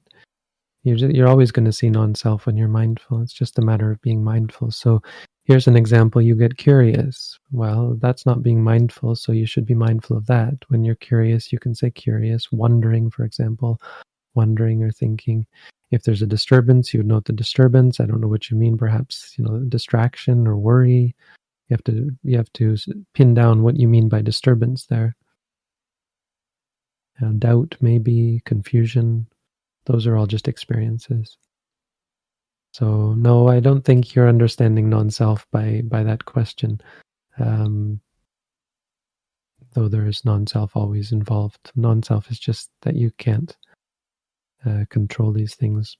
You're just, you're always going to see non-self when you're mindful. It's just a matter of being mindful. So Here's an example you get curious. Well, that's not being mindful, so you should be mindful of that. When you're curious, you can say curious, wondering, for example, wondering or thinking. If there's a disturbance, you would note the disturbance. I don't know what you mean, perhaps, you know, distraction or worry. You have to you have to pin down what you mean by disturbance there. Uh, doubt, maybe, confusion. Those are all just experiences. So no, I don't think you're understanding non-self by by that question. Um, though there is non-self always involved. Non-self is just that you can't uh, control these things.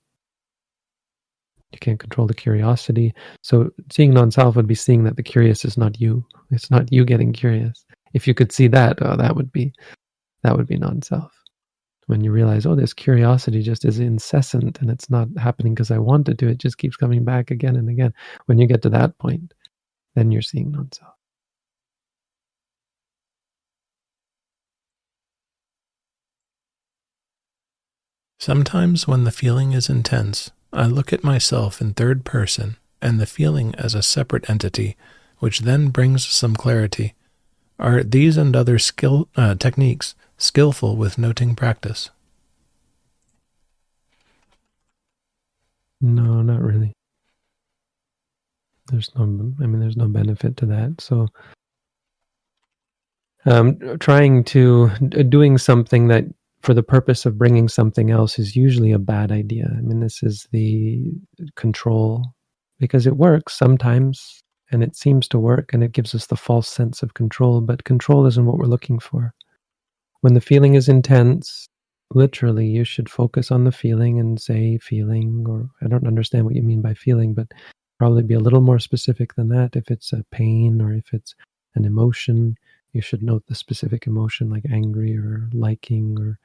You can't control the curiosity. So seeing non-self would be seeing that the curious is not you. It's not you getting curious. If you could see that, oh, that would be that would be non-self when you realize, oh, this curiosity just is incessant and it's not happening because I want to do it, just keeps coming back again and again. When you get to that point, then you're seeing non self. Sometimes, when the feeling is intense, I look at myself in third person and the feeling as a separate entity, which then brings some clarity. Are these and other skill uh, techniques skillful with noting practice? No, not really. There's no, I mean, there's no benefit to that. So, um, trying to doing something that for the purpose of bringing something else is usually a bad idea. I mean, this is the control because it works sometimes and it seems to work and it gives us the false sense of control, but control isn't what we're looking for. When the feeling is intense, literally, you should focus on the feeling and say feeling, or I don't understand what you mean by feeling, but probably be a little more specific than that. If it's a pain or if it's an emotion, you should note the specific emotion like angry or liking or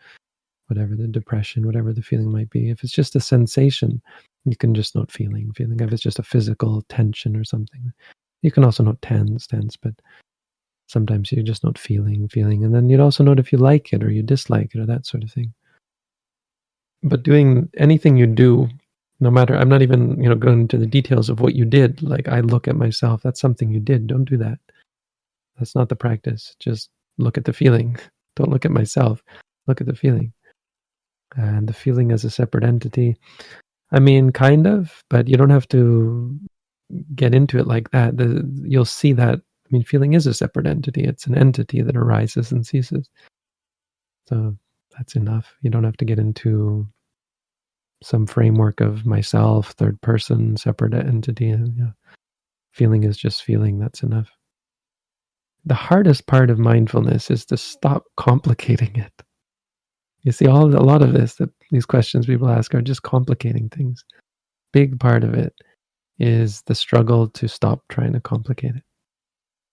whatever the depression, whatever the feeling might be. If it's just a sensation, you can just note feeling. Feeling if it's just a physical tension or something. You can also note tense, tense, but sometimes you're just not feeling, feeling, and then you'd also note if you like it or you dislike it or that sort of thing. But doing anything you do, no matter, I'm not even, you know, going into the details of what you did. Like I look at myself, that's something you did. Don't do that. That's not the practice. Just look at the feeling. Don't look at myself. Look at the feeling. And the feeling as a separate entity. I mean, kind of, but you don't have to get into it like that. The, you'll see that I mean, feeling is a separate entity. It's an entity that arises and ceases. So that's enough. You don't have to get into some framework of myself, third person, separate entity. Yeah. Feeling is just feeling. That's enough. The hardest part of mindfulness is to stop complicating it. You see, all a lot of this that these questions people ask are just complicating things. Big part of it is the struggle to stop trying to complicate it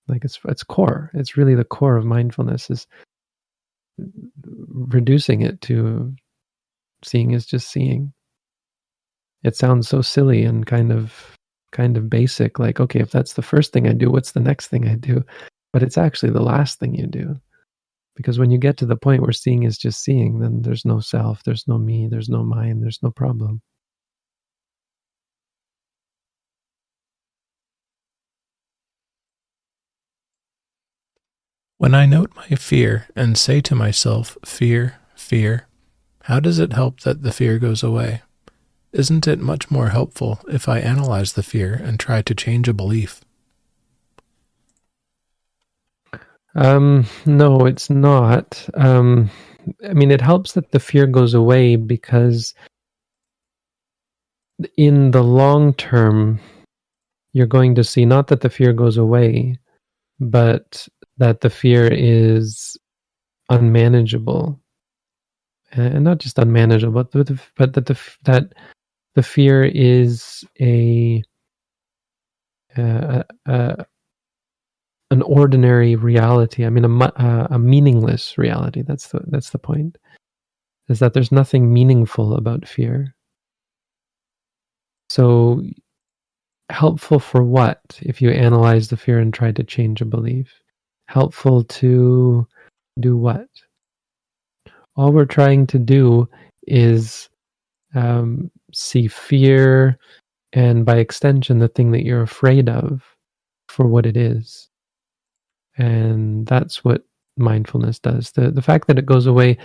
like it's it's core. It's really the core of mindfulness is reducing it to seeing is just seeing. It sounds so silly and kind of kind of basic like okay if that's the first thing i do what's the next thing i do? But it's actually the last thing you do. Because when you get to the point where seeing is just seeing then there's no self there's no me there's no mind there's no problem When I note my fear and say to myself, fear, fear, how does it help that the fear goes away? Isn't it much more helpful if I analyze the fear and try to change a belief? Um, no, it's not. Um, I mean, it helps that the fear goes away because in the long term, you're going to see not that the fear goes away, but that the fear is unmanageable, and not just unmanageable, but the, but that the that the fear is a, a, a an ordinary reality. I mean, a, a meaningless reality. That's the that's the point. Is that there's nothing meaningful about fear. So, helpful for what? If you analyze the fear and try to change a belief, helpful to do what? All we're trying to do is um, see fear and, by extension, the thing that you're afraid of for what it is and that's what mindfulness does. The, the fact that it goes away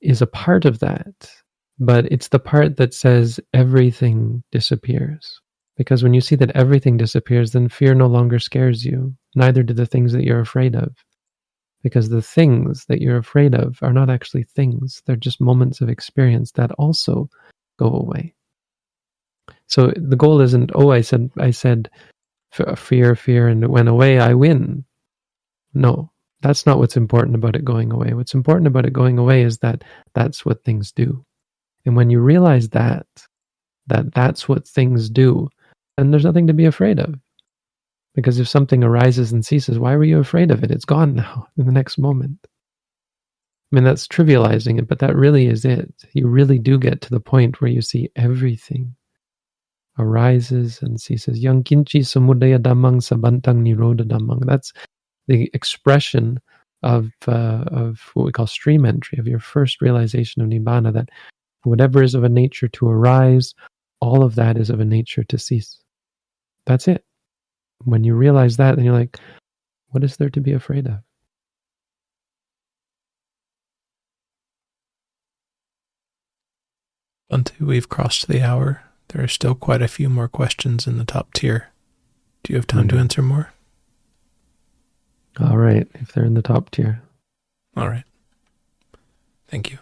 is a part of that, but it's the part that says everything disappears. Because when you see that everything disappears, then fear no longer scares you, neither do the things that you're afraid of. Because the things that you're afraid of are not actually things, they're just moments of experience that also go away. So the goal isn't, oh, I said, I said, fear, fear, and it went away, I win. No, that's not what's important about it going away. What's important about it going away is that that's what things do. And when you realize that, that that's what things do, then there's nothing to be afraid of. Because if something arises and ceases, why were you afraid of it? It's gone now in the next moment. I mean, that's trivializing it, but that really is it. You really do get to the point where you see everything arises and ceases. Yang kinchi samudaya damang sabantang niroda damang. That's the expression of uh, of what we call stream entry of your first realization of nibbana that whatever is of a nature to arise all of that is of a nature to cease that's it when you realize that then you're like what is there to be afraid of Until we've crossed the hour. There are still quite a few more questions in the top tier. Do you have time mm-hmm. to answer more? All right, if they're in the top tier. All right. Thank you.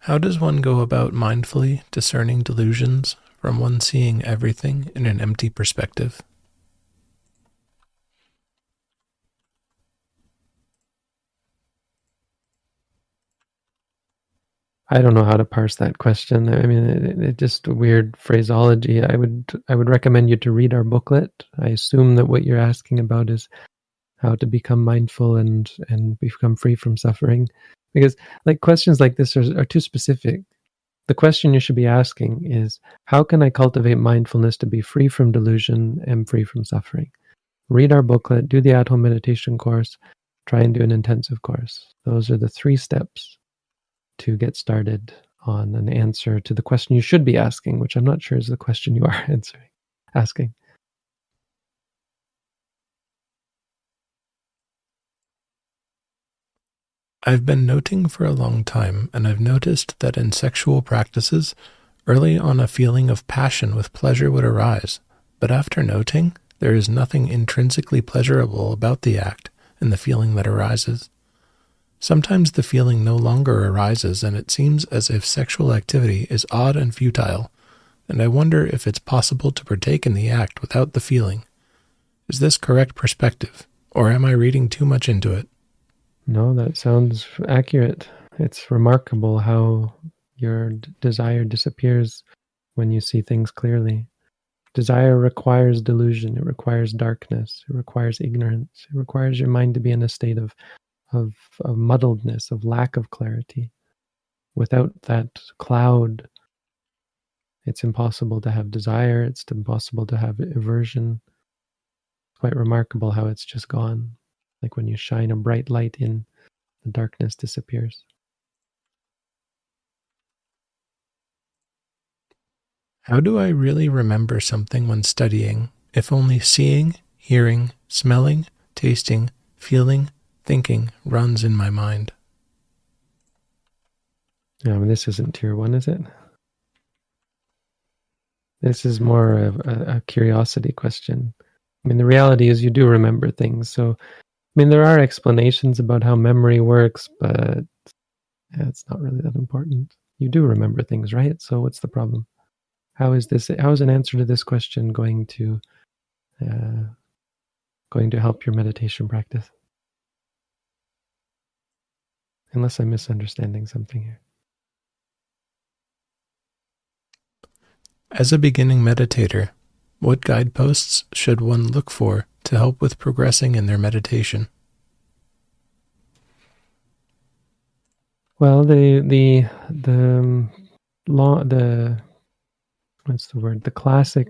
How does one go about mindfully discerning delusions from one seeing everything in an empty perspective? I don't know how to parse that question. I mean, it, it just a weird phraseology. I would I would recommend you to read our booklet. I assume that what you're asking about is how to become mindful and and become free from suffering, because like questions like this are, are too specific. The question you should be asking is how can I cultivate mindfulness to be free from delusion and free from suffering? Read our booklet, do the at home meditation course, try and do an intensive course. Those are the three steps to get started on an answer to the question you should be asking, which I'm not sure is the question you are answering, asking. I've been noting for a long time, and I've noticed that in sexual practices, early on a feeling of passion with pleasure would arise, but after noting, there is nothing intrinsically pleasurable about the act and the feeling that arises. Sometimes the feeling no longer arises, and it seems as if sexual activity is odd and futile, and I wonder if it's possible to partake in the act without the feeling. Is this correct perspective, or am I reading too much into it? No, that sounds accurate. It's remarkable how your d- desire disappears when you see things clearly. Desire requires delusion, it requires darkness, it requires ignorance, it requires your mind to be in a state of of, of muddledness, of lack of clarity. Without that cloud, it's impossible to have desire, it's impossible to have aversion. Quite remarkable how it's just gone. Like when you shine a bright light in, the darkness disappears. How do I really remember something when studying if only seeing, hearing, smelling, tasting, feeling, thinking runs in my mind. Yeah, I mean, this isn't tier one, is it? This is more of a, a curiosity question. I mean, the reality is you do remember things. So, mean, there are explanations about how memory works, but it's not really that important. You do remember things, right? So, what's the problem? How is this? How is an answer to this question going to uh, going to help your meditation practice? Unless I'm misunderstanding something here. As a beginning meditator, what guideposts should one look for to help with progressing in their meditation? Well, the the the um, law the what's the word the classic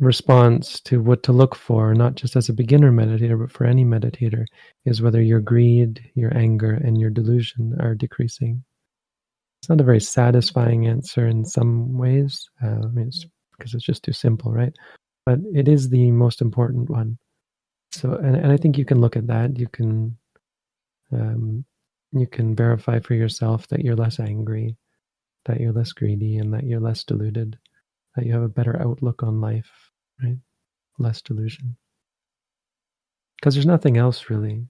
response to what to look for, not just as a beginner meditator, but for any meditator, is whether your greed, your anger, and your delusion are decreasing. It's not a very satisfying answer in some ways. Uh, I mean, it's because it's just too simple, right? But it is the most important one. So, and, and I think you can look at that. You can, um, you can verify for yourself that you're less angry, that you're less greedy, and that you're less deluded that you have a better outlook on life, right? Less delusion. Because there's nothing else really.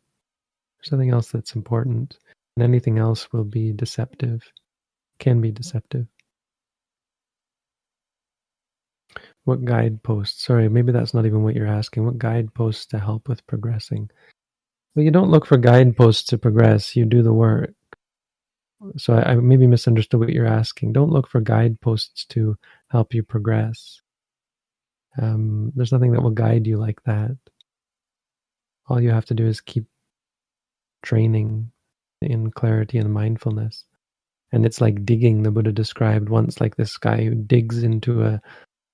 There's nothing else that's important. And anything else will be deceptive, can be deceptive. What guideposts? Sorry, maybe that's not even what you're asking. What guideposts to help with progressing? Well, you don't look for guideposts to progress, you do the work. So I, I maybe misunderstood what you're asking. Don't look for guideposts to help you progress. Um, there's nothing that will guide you like that. All you have to do is keep training in clarity and mindfulness. And it's like digging. The Buddha described once, like this guy who digs into a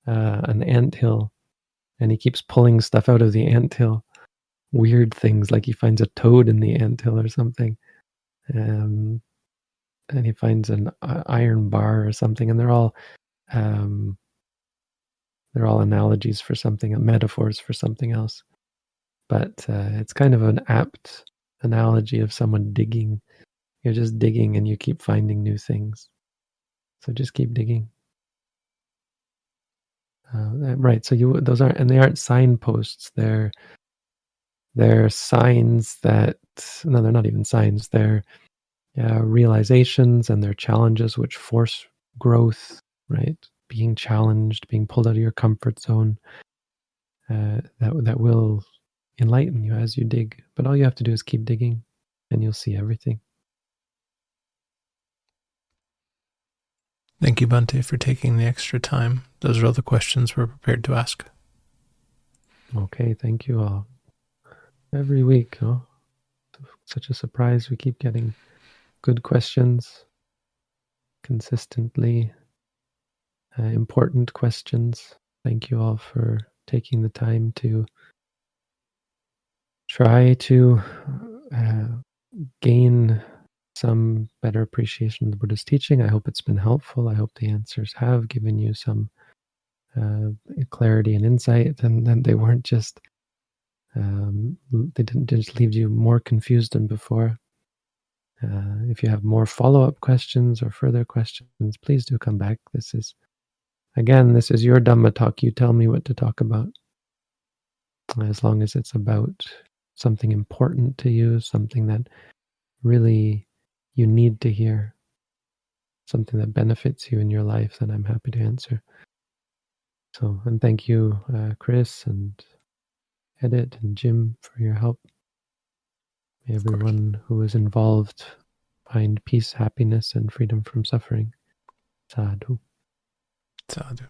uh, an ant hill, and he keeps pulling stuff out of the ant hill. Weird things, like he finds a toad in the ant hill or something. Um, and he finds an iron bar or something, and they're all um, they're all analogies for something, metaphors for something else. But uh, it's kind of an apt analogy of someone digging. You're just digging, and you keep finding new things. So just keep digging. Uh, right. So you those aren't and they aren't signposts. They're they're signs that no, they're not even signs. They're uh, realizations and their challenges which force growth, right? Being challenged, being pulled out of your comfort zone. Uh, that that will enlighten you as you dig. But all you have to do is keep digging, and you'll see everything. Thank you, Bhante, for taking the extra time. Those are all the questions we're prepared to ask. Okay, thank you all. Every week, such a surprise. We keep getting good questions, consistently uh, important questions. Thank you all for taking the time to try to uh, gain some better appreciation of the Buddha's teaching. I hope it's been helpful. I hope the answers have given you some uh, clarity and insight, and then they weren't just um, they didn't just leave you more confused than before. Uh, if you have more follow up questions or further questions, please do come back. This is, again, this is your Dhamma talk. You tell me what to talk about. As long as it's about something important to you, something that really you need to hear, something that benefits you in your life, then I'm happy to answer. So, and thank you, uh, Chris and Edit and Jim for your help. May everyone who is involved find peace, happiness, and freedom from suffering. Sadhu. Sadhu.